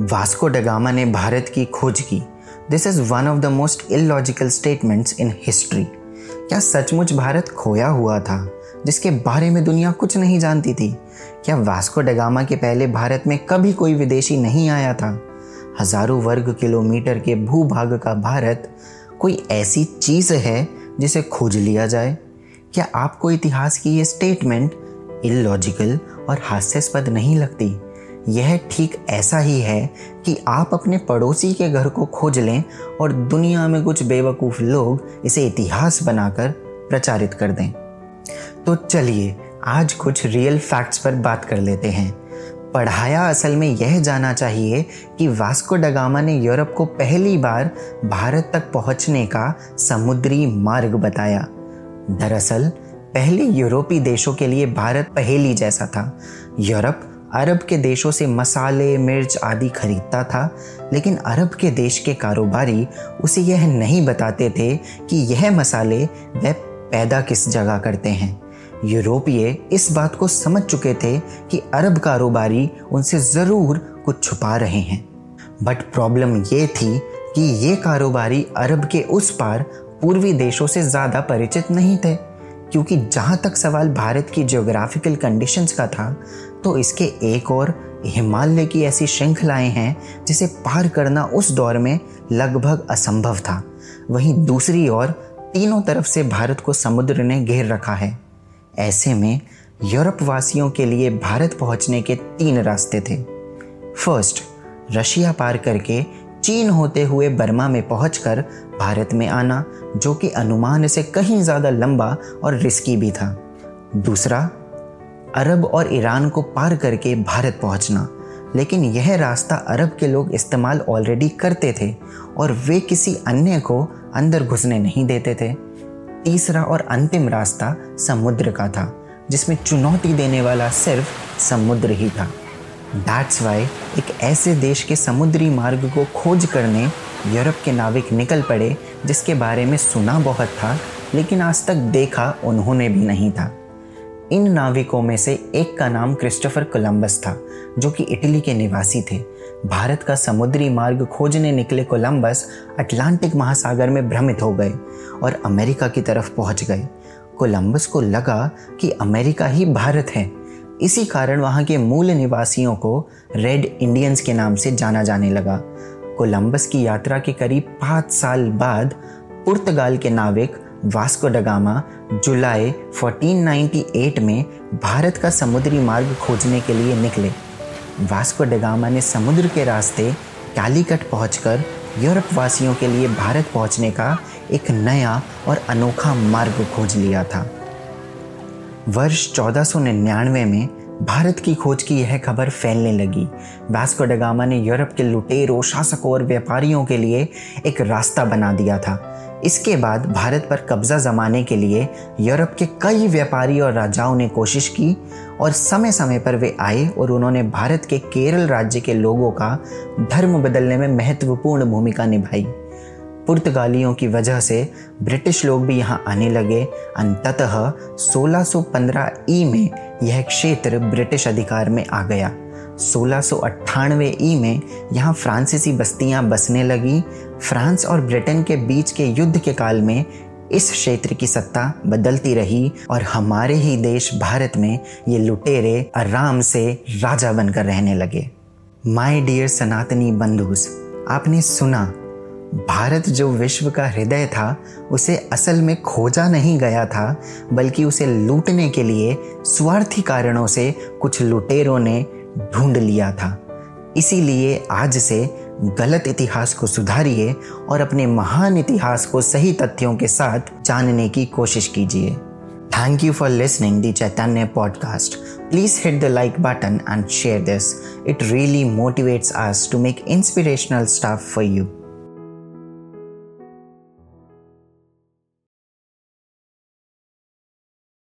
Vasco da Gama ने भारत की खोज की। This is one of the most illogical statements in history क्या सचमुच भारत खोया हुआ था, जिसके बारे में दुनिया कुछ नहीं जानती थी? क्या वास्को डगामा के पहले भारत में कभी कोई विदेशी नहीं आया था? हज़ारों वर्ग किलोमीटर के भूभाग का भारत कोई ऐसी चीज़ है जिसे खोज लिया जाए? क्या आपको इतिहास की ये स्टेटमेंट इलॉजिकल और हास्यास्पद नहीं लगती? यह ठीक ऐसा ही है कि आप अपने पड़ोसी के घर को खोज लें और दुनिया में कुछ बेवकूफ़ लोग इसे इतिहास बनाकर प्रचारित कर दें। तो चलिए, आज कुछ रियल फैक्ट्स पर बात कर लेते हैं। पढ़ाया असल में यह जाना चाहिए कि वास्को डगामा ने यूरोप को पहली बार भारत तक पहुँचने का समुद्री मार्ग बताया। दरअसल, पहले यूरोपीय देशों के लिए भारत पहेली जैसा था। यूरोप अरब के देशों से मसाले, मिर्च आदि खरीदता था, लेकिन अरब के देश के कारोबारी उसे यह नहीं बताते थे कि यह मसाले वह पैदा किस जगह करते हैं। यूरोपीय इस बात को समझ चुके थे कि अरब कारोबारी उनसे ज़रूर कुछ छुपा रहे हैं। बट प्रॉब्लम ये थी कि ये कारोबारी अरब के उस पार पूर्वी देशों से ज़्यादा परिचित नहीं थे। क्योंकि जहाँ तक सवाल भारत की जियोग्राफिकल कंडीशंस का था तो इसके एक और हिमालय की ऐसी श्रृंखलाएँ हैं, जिसे पार करना उस दौर में लगभग असंभव था। वहीं दूसरी ओर तीनों तरफ़ से भारत को समुद्र ने घेर रखा है। ऐसे में यूरोप वासियों के लिए भारत पहुँचने के तीन रास्ते थे। फ़र्स्ट रशिया पार करके चीन होते हुए बर्मा में पहुंचकर भारत में आना, जो कि अनुमान से कहीं ज़्यादा लंबा और रिस्की भी था। दूसरा, अरब और ईरान को पार करके भारत पहुँचना। लेकिन यह रास्ता अरब के लोग इस्तेमाल ऑलरेडी करते थे और वे किसी अन्य को अंदर घुसने नहीं देते थे। तीसरा और अंतिम रास्ता समुद्र का था, जिसमें चुनौती देने वाला सिर्फ़ समुद्र ही था। दैट्स वाई एक ऐसे देश के समुद्री मार्ग को खोज करने यूरोप के नाविक निकल पड़े, जिसके बारे में सुना बहुत था, लेकिन आज तक देखा उन्होंने भी नहीं था। इन नाविकों में से एक का नाम क्रिस्टोफर कोलंबस था, जो कि इटली के निवासी थे। भारत का समुद्री मार्ग खोजने निकले कोलंबस अटलांटिक महासागर में भ्रमित हो गए और अमेरिका की तरफ़ पहुँच गए। कोलंबस को लगा कि अमेरिका ही भारत है। इसी कारण वहाँ के मूल निवासियों को रेड इंडियंस के नाम से जाना जाने लगा। कोलंबस की यात्रा के करीब पाँच साल बाद पुर्तगाल के नाविक वास्को डगामा जुलाई 1498 में भारत का समुद्री मार्ग खोजने के लिए निकले। वास्को डगामा ने समुद्र के रास्ते कैलीकट पहुंचकर यूरोप वासियों के लिए भारत पहुँचने का एक नया और अनोखा मार्ग खोज लिया था। वर्ष चौदह में भारत की खोज की यह खबर फैलने लगी। वास्को डगामा ने यूरोप के लुटेरों, शासकों और व्यापारियों के लिए एक रास्ता बना दिया था। इसके बाद भारत पर कब्जा जमाने के लिए यूरोप के कई व्यापारी और राजाओं ने कोशिश की और समय समय पर वे आए और उन्होंने भारत के केरल राज्य के लोगों का धर्म बदलने में महत्वपूर्ण भूमिका निभाई। पुर्तगालियों की वजह से ब्रिटिश लोग भी यहाँ आने लगे। अंततः 1615 ई में यह क्षेत्र ब्रिटिश अधिकार में आ गया। सोलह ई में यहाँ फ्रांसीसी बस्तियाँ बसने लगी। फ्रांस और ब्रिटेन के बीच के युद्ध के काल में इस क्षेत्र की सत्ता बदलती रही और हमारे ही देश भारत में ये लुटेरे आराम से राजा बनकर रहने लगे। माई डियर सनातनी बंधुस, आपने सुना भारत जो विश्व का हृदय था, उसे असल में खोजा नहीं गया था, बल्कि उसे लूटने के लिए स्वार्थी कारणों से कुछ लुटेरों ने ढूंढ लिया था। इसीलिए आज से गलत इतिहास को सुधारिए और अपने महान इतिहास को सही तथ्यों के साथ जानने की कोशिश कीजिए। Thank you for listening the Chaitanya podcast please hit the like button and share this it really motivates us to make inspirational stuff for you